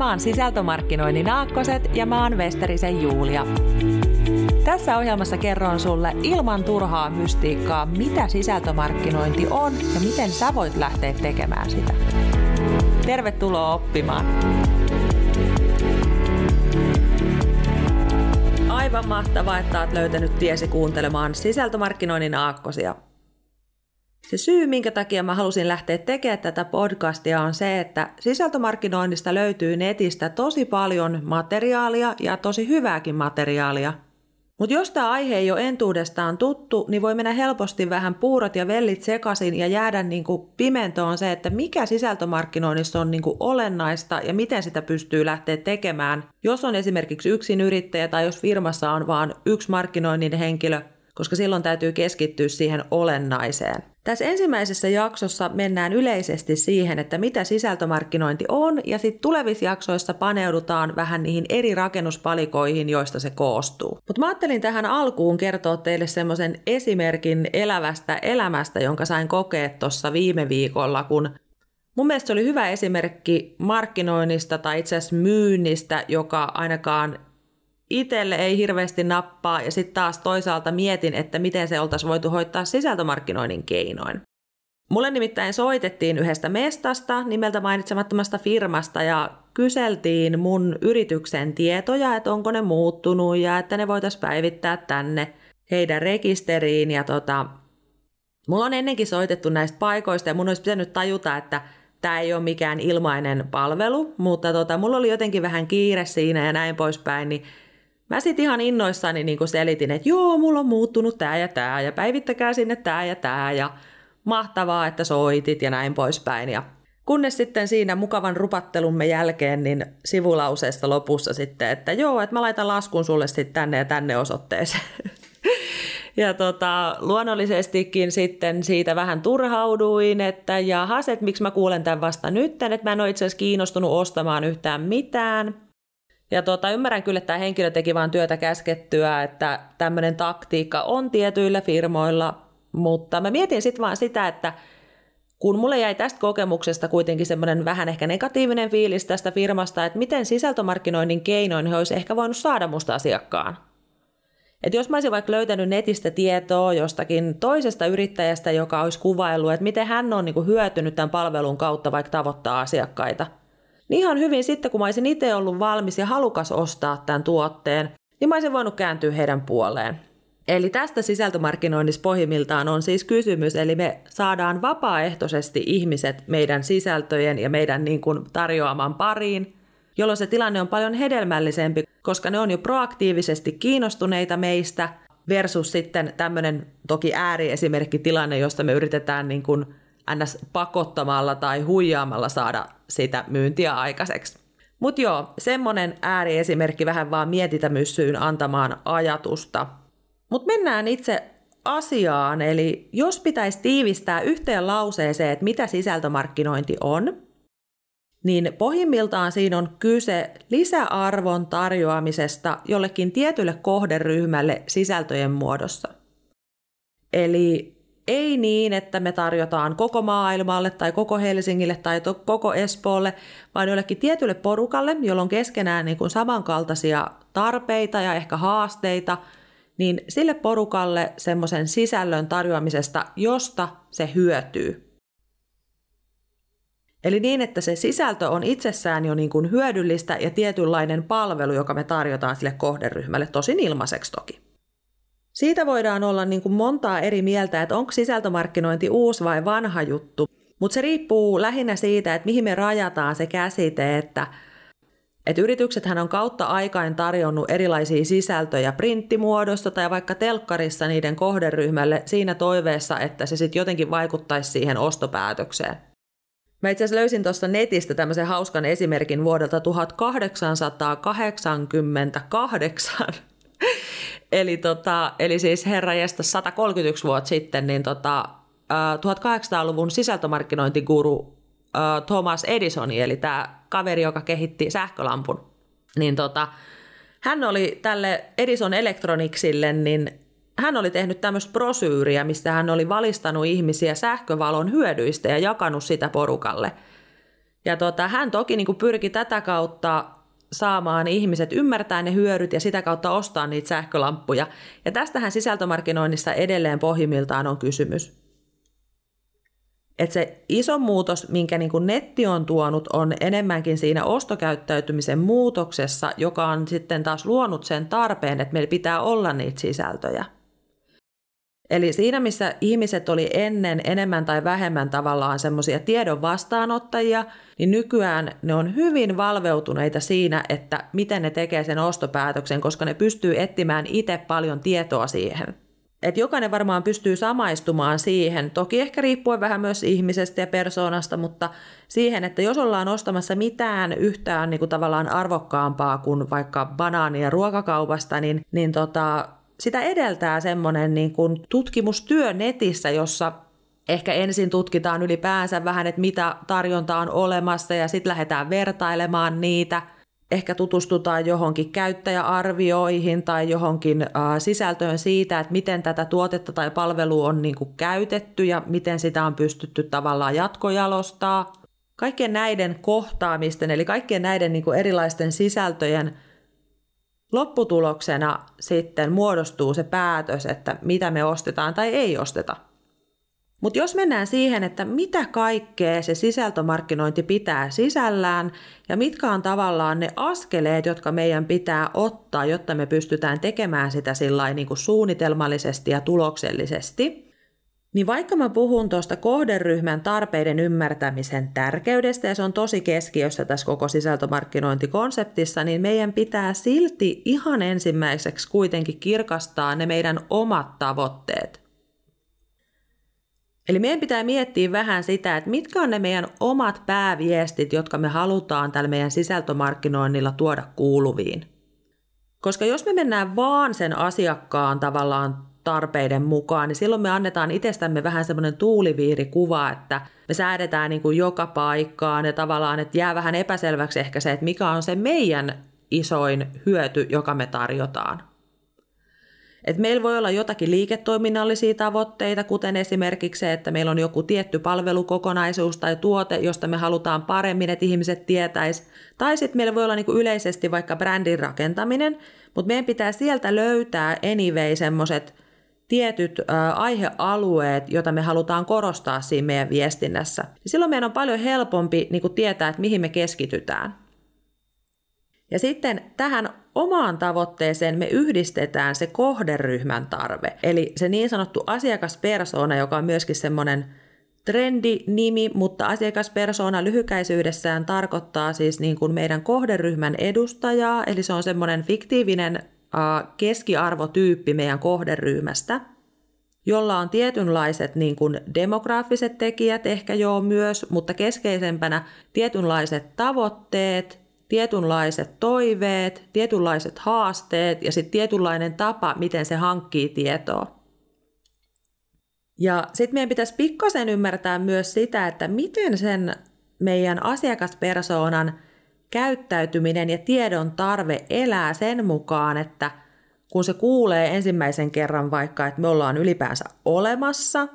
Tämä on Sisältömarkkinoinnin Aakkoset ja mä oon Westerisen Julia. Tässä ohjelmassa kerron sulle ilman turhaa mystiikkaa, mitä sisältömarkkinointi on ja miten sä voit lähteä tekemään sitä. Tervetuloa oppimaan! Aivan mahtavaa, että oot löytänyt tiesi kuuntelemaan sisältömarkkinoinnin aakkosia. Se syy, minkä takia mä halusin lähteä tekemään tätä podcastia on se, että sisältömarkkinoinnista löytyy netistä tosi paljon materiaalia ja tosi hyvääkin materiaalia. Mutta jos tämä aihe ei ole entuudestaan tuttu, niin voi mennä helposti vähän puurot ja vellit sekaisin ja jäädä niinku pimentoon se, että mikä sisältömarkkinoinnissa on niinku olennaista ja miten sitä pystyy lähteä tekemään, jos on esimerkiksi yksin yrittäjä tai jos firmassa on vain yksi markkinoinnin henkilö, koska silloin täytyy keskittyä siihen olennaiseen. Tässä ensimmäisessä jaksossa mennään yleisesti siihen, että mitä sisältömarkkinointi on, ja sitten tulevissa jaksoissa paneudutaan vähän niihin eri rakennuspalikoihin, joista se koostuu. Mutta mä ajattelin tähän alkuun kertoa teille semmoisen esimerkin elävästä elämästä, jonka sain kokea tuossa viime viikolla, kun Mun mielestä se oli hyvä esimerkki markkinoinnista tai itse asiassa myynnistä, joka ainakaan itselle ei hirveästi nappaa ja sitten taas toisaalta mietin, että miten se oltaisiin voitu hoitaa sisältömarkkinoinnin keinoin. Mulle nimittäin soitettiin yhdestä mestasta nimeltä mainitsemattomasta firmasta ja kyseltiin mun yrityksen tietoja, että onko ne muuttunut ja että ne voitaisiin päivittää tänne heidän rekisteriin. Ja tota, mulla on ennenkin soitettu näistä paikoista ja mun olisi pitänyt tajuta, että tämä ei ole mikään ilmainen palvelu, mutta tota, mulla oli jotenkin vähän kiire siinä ja näin poispäin, niin Mä sitten ihan innoissani niin selitin, että joo, mulla on muuttunut tämä ja tämä ja päivittäkää sinne tämä ja tämä ja mahtavaa, että soitit ja näin poispäin. Ja kunnes sitten siinä mukavan rupattelumme jälkeen niin sivulauseesta lopussa sitten, että joo, että mä laitan laskun sulle sitten tänne ja tänne osoitteeseen. Ja tota, luonnollisestikin sitten siitä vähän turhauduin, että jahas, että miksi mä kuulen tämän vasta nyt, että mä en ole itse asiassa kiinnostunut ostamaan yhtään mitään. Ja tuota, ymmärrän kyllä, että tämä henkilö teki vain työtä käskettyä, että tämmöinen taktiikka on tietyillä firmoilla, mutta mä mietin sitten vaan sitä, että kun mulle jäi tästä kokemuksesta kuitenkin semmoinen vähän ehkä negatiivinen fiilis tästä firmasta, että miten sisältömarkkinoinnin keinoin he olisi ehkä voinut saada musta asiakkaan. Et jos mä olisin vaikka löytänyt netistä tietoa jostakin toisesta yrittäjästä, joka olisi kuvaillut, että miten hän on niin hyötynyt tämän palvelun kautta vaikka tavoittaa asiakkaita – niin ihan hyvin sitten, kun mä olisin itse ollut valmis ja halukas ostaa tämän tuotteen, niin mä olisin voinut kääntyä heidän puoleen. Eli tästä sisältömarkkinoinnissa pohjimmiltaan on siis kysymys, eli me saadaan vapaaehtoisesti ihmiset meidän sisältöjen ja meidän niin kuin tarjoaman pariin, jolloin se tilanne on paljon hedelmällisempi, koska ne on jo proaktiivisesti kiinnostuneita meistä versus sitten tämmöinen toki ääriesimerkki tilanne, josta me yritetään niin kuin ns. pakottamalla tai huijaamalla saada sitä myyntiä aikaiseksi. Mutta joo, semmonen ääriesimerkki vähän vaan mietitämyssyyn antamaan ajatusta. Mutta mennään itse asiaan, eli jos pitäisi tiivistää yhteen lauseeseen, että mitä sisältömarkkinointi on, niin pohjimmiltaan siinä on kyse lisäarvon tarjoamisesta jollekin tietylle kohderyhmälle sisältöjen muodossa. Eli ei niin, että me tarjotaan koko maailmalle tai koko Helsingille tai to- koko Espoolle, vaan jollekin tietylle porukalle, jolla on keskenään niin kuin samankaltaisia tarpeita ja ehkä haasteita, niin sille porukalle semmoisen sisällön tarjoamisesta, josta se hyötyy. Eli niin, että se sisältö on itsessään jo niin kuin hyödyllistä ja tietynlainen palvelu, joka me tarjotaan sille kohderyhmälle, tosin ilmaiseksi toki. Siitä voidaan olla niin kuin montaa eri mieltä, että onko sisältömarkkinointi uusi vai vanha juttu, mutta se riippuu lähinnä siitä, että mihin me rajataan se käsite, että et yrityksethän on kautta aikain tarjonnut erilaisia sisältöjä printtimuodosta tai vaikka telkkarissa niiden kohderyhmälle siinä toiveessa, että se sitten jotenkin vaikuttaisi siihen ostopäätökseen. Mä itse asiassa löysin tuosta netistä tämmöisen hauskan esimerkin vuodelta 1888, eli, tota, eli siis herra 131 vuotta sitten, niin tota, 1800-luvun sisältömarkkinointiguru Thomas Edison, eli tämä kaveri, joka kehitti sähkölampun, niin tota, hän oli tälle Edison Electronicsille, niin hän oli tehnyt tämmöistä brosyyriä, missä hän oli valistanut ihmisiä sähkövalon hyödyistä ja jakanut sitä porukalle. Ja tota, hän toki niin pyrki tätä kautta saamaan ihmiset ymmärtää ne hyödyt ja sitä kautta ostaa niitä sähkölamppuja. Ja tästähän sisältömarkkinoinnissa edelleen pohjimmiltaan on kysymys. Että se iso muutos, minkä niin kuin netti on tuonut, on enemmänkin siinä ostokäyttäytymisen muutoksessa, joka on sitten taas luonut sen tarpeen, että meillä pitää olla niitä sisältöjä. Eli siinä, missä ihmiset oli ennen enemmän tai vähemmän tavallaan semmoisia tiedon vastaanottajia, niin nykyään ne on hyvin valveutuneita siinä, että miten ne tekee sen ostopäätöksen, koska ne pystyy etsimään itse paljon tietoa siihen. Et jokainen varmaan pystyy samaistumaan siihen, toki ehkä riippuen vähän myös ihmisestä ja persoonasta, mutta siihen, että jos ollaan ostamassa mitään yhtään niin kuin tavallaan arvokkaampaa kuin vaikka banaania ruokakaupasta, niin, niin tota, sitä edeltää semmoinen niin kuin tutkimustyö netissä, jossa ehkä ensin tutkitaan ylipäänsä vähän, että mitä tarjonta on olemassa ja sitten lähdetään vertailemaan niitä. Ehkä tutustutaan johonkin käyttäjäarvioihin tai johonkin äh, sisältöön siitä, että miten tätä tuotetta tai palvelua on niin kuin käytetty ja miten sitä on pystytty tavallaan jatkojalostaa. Kaikkien näiden kohtaamisten, eli kaikkien näiden niin kuin erilaisten sisältöjen – lopputuloksena sitten muodostuu se päätös, että mitä me ostetaan tai ei osteta. Mutta jos mennään siihen, että mitä kaikkea se sisältömarkkinointi pitää sisällään ja mitkä on tavallaan ne askeleet, jotka meidän pitää ottaa, jotta me pystytään tekemään sitä sillä niin suunnitelmallisesti ja tuloksellisesti – niin vaikka mä puhun tuosta kohderyhmän tarpeiden ymmärtämisen tärkeydestä, ja se on tosi keskiössä tässä koko sisältömarkkinointikonseptissa, niin meidän pitää silti ihan ensimmäiseksi kuitenkin kirkastaa ne meidän omat tavoitteet. Eli meidän pitää miettiä vähän sitä, että mitkä on ne meidän omat pääviestit, jotka me halutaan tällä meidän sisältömarkkinoinnilla tuoda kuuluviin. Koska jos me mennään vaan sen asiakkaan tavallaan tarpeiden mukaan, niin silloin me annetaan itsestämme vähän semmoinen tuuliviirikuva, että me säädetään niin kuin joka paikkaan ja tavallaan, että jää vähän epäselväksi ehkä se, että mikä on se meidän isoin hyöty, joka me tarjotaan. Et meillä voi olla jotakin liiketoiminnallisia tavoitteita, kuten esimerkiksi se, että meillä on joku tietty palvelukokonaisuus tai tuote, josta me halutaan paremmin, että ihmiset tietäis. Tai sitten meillä voi olla niinku yleisesti vaikka brändin rakentaminen, mutta meidän pitää sieltä löytää anyway semmoiset tietyt aihealueet, joita me halutaan korostaa siinä meidän viestinnässä. Silloin meidän on paljon helpompi niin tietää, että mihin me keskitytään. Ja sitten tähän omaan tavoitteeseen me yhdistetään se kohderyhmän tarve, eli se niin sanottu asiakaspersona, joka on myöskin semmoinen trendi-nimi, mutta asiakaspersona lyhykäisyydessään tarkoittaa siis niin kuin meidän kohderyhmän edustajaa, eli se on semmoinen fiktiivinen keskiarvotyyppi meidän kohderyhmästä, jolla on tietynlaiset niin kuin demograafiset tekijät ehkä jo myös, mutta keskeisempänä tietynlaiset tavoitteet, tietynlaiset toiveet, tietynlaiset haasteet ja sitten tietynlainen tapa, miten se hankkii tietoa. Ja sitten meidän pitäisi pikkasen ymmärtää myös sitä, että miten sen meidän asiakaspersoonan – käyttäytyminen ja tiedon tarve elää sen mukaan, että kun se kuulee ensimmäisen kerran vaikka, että me ollaan ylipäänsä olemassa,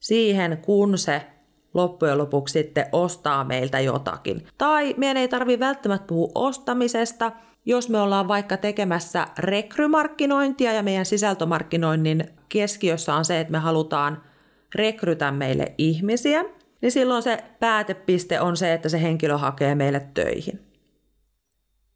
siihen kun se loppujen lopuksi sitten ostaa meiltä jotakin. Tai meidän ei tarvi välttämättä puhua ostamisesta, jos me ollaan vaikka tekemässä rekrymarkkinointia ja meidän sisältömarkkinoinnin keskiössä on se, että me halutaan rekrytä meille ihmisiä, niin silloin se päätepiste on se, että se henkilö hakee meille töihin.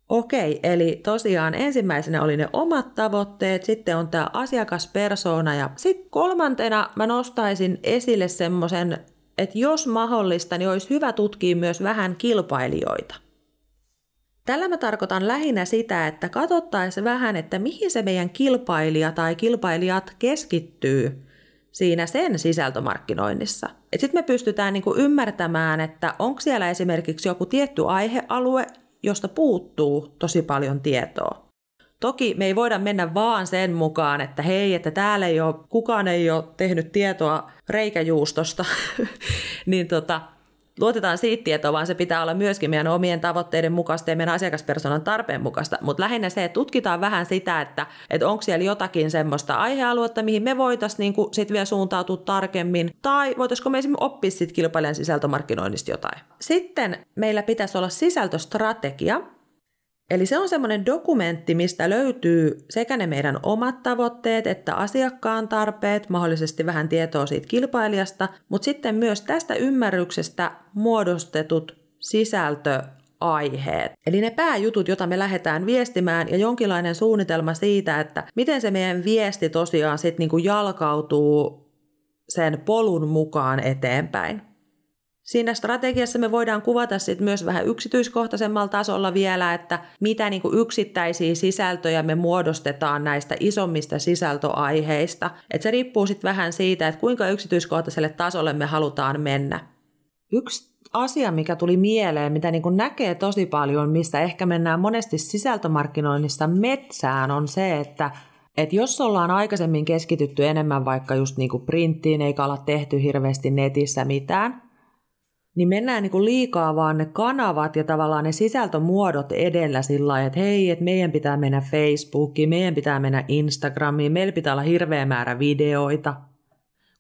Okei, eli tosiaan ensimmäisenä oli ne omat tavoitteet, sitten on tämä asiakaspersona ja sitten kolmantena mä nostaisin esille semmoisen, että jos mahdollista, niin olisi hyvä tutkia myös vähän kilpailijoita. Tällä mä tarkoitan lähinnä sitä, että katsottaisiin vähän, että mihin se meidän kilpailija tai kilpailijat keskittyy siinä sen sisältömarkkinoinnissa. Sitten me pystytään niinku ymmärtämään, että onko siellä esimerkiksi joku tietty aihealue, josta puuttuu tosi paljon tietoa. Toki me ei voida mennä vaan sen mukaan, että hei, että täällä ei ole, kukaan ei ole tehnyt tietoa reikäjuustosta, niin tota, luotetaan siitä tietoa, vaan se pitää olla myöskin meidän omien tavoitteiden mukaista ja meidän asiakaspersonan tarpeen mukaista. Mutta lähinnä se, että tutkitaan vähän sitä, että, että onko siellä jotakin semmoista aihealuetta, mihin me voitaisiin niin sitten vielä suuntautua tarkemmin, tai voitaisiko me esimerkiksi oppia sitten kilpailijan sisältömarkkinoinnista jotain. Sitten meillä pitäisi olla sisältöstrategia, Eli se on semmoinen dokumentti, mistä löytyy sekä ne meidän omat tavoitteet että asiakkaan tarpeet, mahdollisesti vähän tietoa siitä kilpailijasta, mutta sitten myös tästä ymmärryksestä muodostetut sisältöaiheet. Eli ne pääjutut, joita me lähdetään viestimään ja jonkinlainen suunnitelma siitä, että miten se meidän viesti tosiaan sitten niinku jalkautuu sen polun mukaan eteenpäin. Siinä strategiassa me voidaan kuvata sit myös vähän yksityiskohtaisemmalla tasolla vielä, että mitä niin kuin yksittäisiä sisältöjä me muodostetaan näistä isommista sisältöaiheista. Et se riippuu sitten vähän siitä, että kuinka yksityiskohtaiselle tasolle me halutaan mennä. Yksi asia, mikä tuli mieleen, mitä niin kuin näkee tosi paljon, mistä ehkä mennään monesti sisältömarkkinoinnissa metsään, on se, että et jos ollaan aikaisemmin keskitytty enemmän vaikka just niin kuin printtiin, eikä olla tehty hirveästi netissä mitään, niin mennään niin kuin liikaa vaan ne kanavat ja tavallaan ne sisältömuodot edellä sillä lailla, että hei, että meidän pitää mennä Facebookiin, meidän pitää mennä Instagramiin, meillä pitää olla hirveä määrä videoita.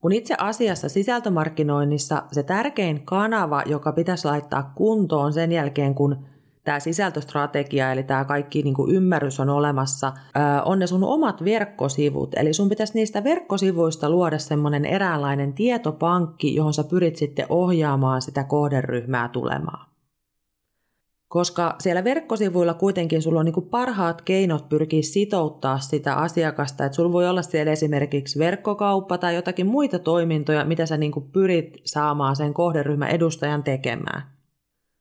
Kun itse asiassa sisältömarkkinoinnissa se tärkein kanava, joka pitäisi laittaa kuntoon sen jälkeen, kun tämä sisältöstrategia, eli tämä kaikki niin kuin ymmärrys on olemassa, on ne sun omat verkkosivut. Eli sun pitäisi niistä verkkosivuista luoda semmoinen eräänlainen tietopankki, johon sä pyrit sitten ohjaamaan sitä kohderyhmää tulemaan. Koska siellä verkkosivuilla kuitenkin sulla on niin parhaat keinot pyrkiä sitouttaa sitä asiakasta, että sulla voi olla siellä esimerkiksi verkkokauppa tai jotakin muita toimintoja, mitä sä niin pyrit saamaan sen kohderyhmän edustajan tekemään.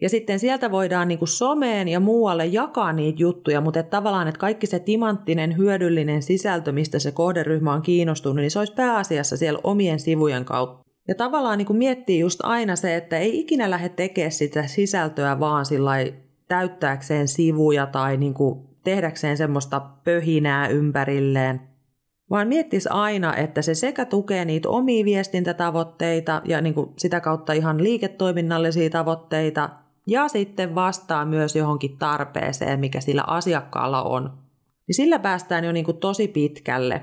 Ja sitten sieltä voidaan niin kuin someen ja muualle jakaa niitä juttuja, mutta että tavallaan, että kaikki se timanttinen, hyödyllinen sisältö, mistä se kohderyhmä on kiinnostunut, niin se olisi pääasiassa siellä omien sivujen kautta. Ja tavallaan niin kuin miettii just aina se, että ei ikinä lähde tekemään sitä sisältöä vaan täyttääkseen sivuja tai niin kuin tehdäkseen semmoista pöhinää ympärilleen, vaan miettisi aina, että se sekä tukee niitä omia viestintätavoitteita ja niin kuin sitä kautta ihan liiketoiminnallisia tavoitteita, ja sitten vastaa myös johonkin tarpeeseen, mikä sillä asiakkaalla on, niin sillä päästään jo niin kuin tosi pitkälle.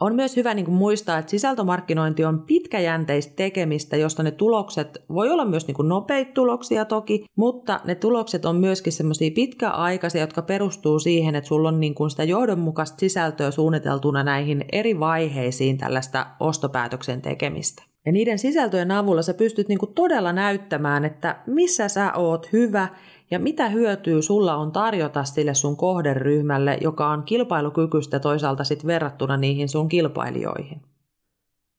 On myös hyvä niin kuin muistaa, että sisältömarkkinointi on pitkäjänteistä tekemistä, josta ne tulokset voi olla myös niin kuin nopeita tuloksia toki, mutta ne tulokset on myöskin semmoisia pitkäaikaisia, jotka perustuu siihen, että sulla on niin kuin sitä johdonmukaista sisältöä suunniteltuna näihin eri vaiheisiin tällaista ostopäätöksen tekemistä. Ja niiden sisältöjen avulla sä pystyt niinku todella näyttämään, että missä sä oot hyvä ja mitä hyötyä sulla on tarjota sille sun kohderyhmälle, joka on kilpailukykyistä toisaalta sit verrattuna niihin sun kilpailijoihin.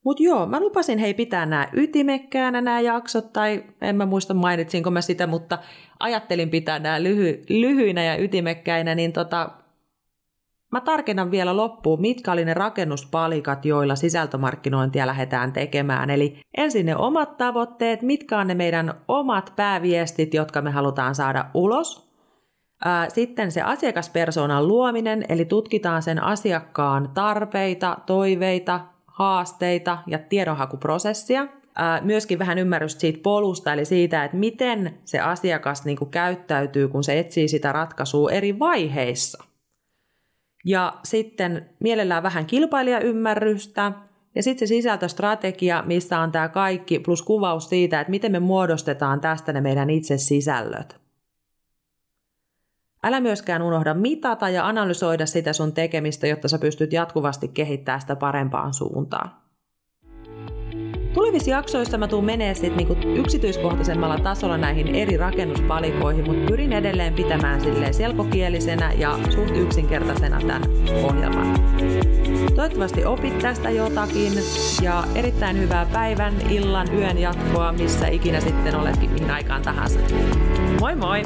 Mut joo, mä lupasin hei pitää nämä ytimekkäänä nämä jaksot, tai en mä muista mainitsinko mä sitä, mutta ajattelin pitää nämä lyhy, lyhyinä ja ytimekkäinä, niin tota, Mä tarkennan vielä loppuun, mitkä oli ne rakennuspalikat, joilla sisältömarkkinointia lähdetään tekemään. Eli ensin ne omat tavoitteet, mitkä on ne meidän omat pääviestit, jotka me halutaan saada ulos. Sitten se asiakaspersonan luominen, eli tutkitaan sen asiakkaan tarpeita, toiveita, haasteita ja tiedonhakuprosessia. Myöskin vähän ymmärrystä siitä polusta, eli siitä, että miten se asiakas niin kuin käyttäytyy, kun se etsii sitä ratkaisua eri vaiheissa. Ja sitten mielellään vähän kilpailijaymmärrystä, ja sitten se sisältöstrategia, missä on tämä kaikki, plus kuvaus siitä, että miten me muodostetaan tästä ne meidän itse sisällöt. Älä myöskään unohda mitata ja analysoida sitä sun tekemistä, jotta sä pystyt jatkuvasti kehittämään sitä parempaan suuntaan. Tulevissa jaksoissa mä tuun menee sit niinku yksityiskohtaisemmalla tasolla näihin eri rakennuspalikoihin, mutta pyrin edelleen pitämään silleen selkokielisenä ja suht yksinkertaisena tämän ohjelman. Toivottavasti opit tästä jotakin ja erittäin hyvää päivän, illan, yön jatkoa, missä ikinä sitten oletkin mihin aikaan tahansa. Moi moi!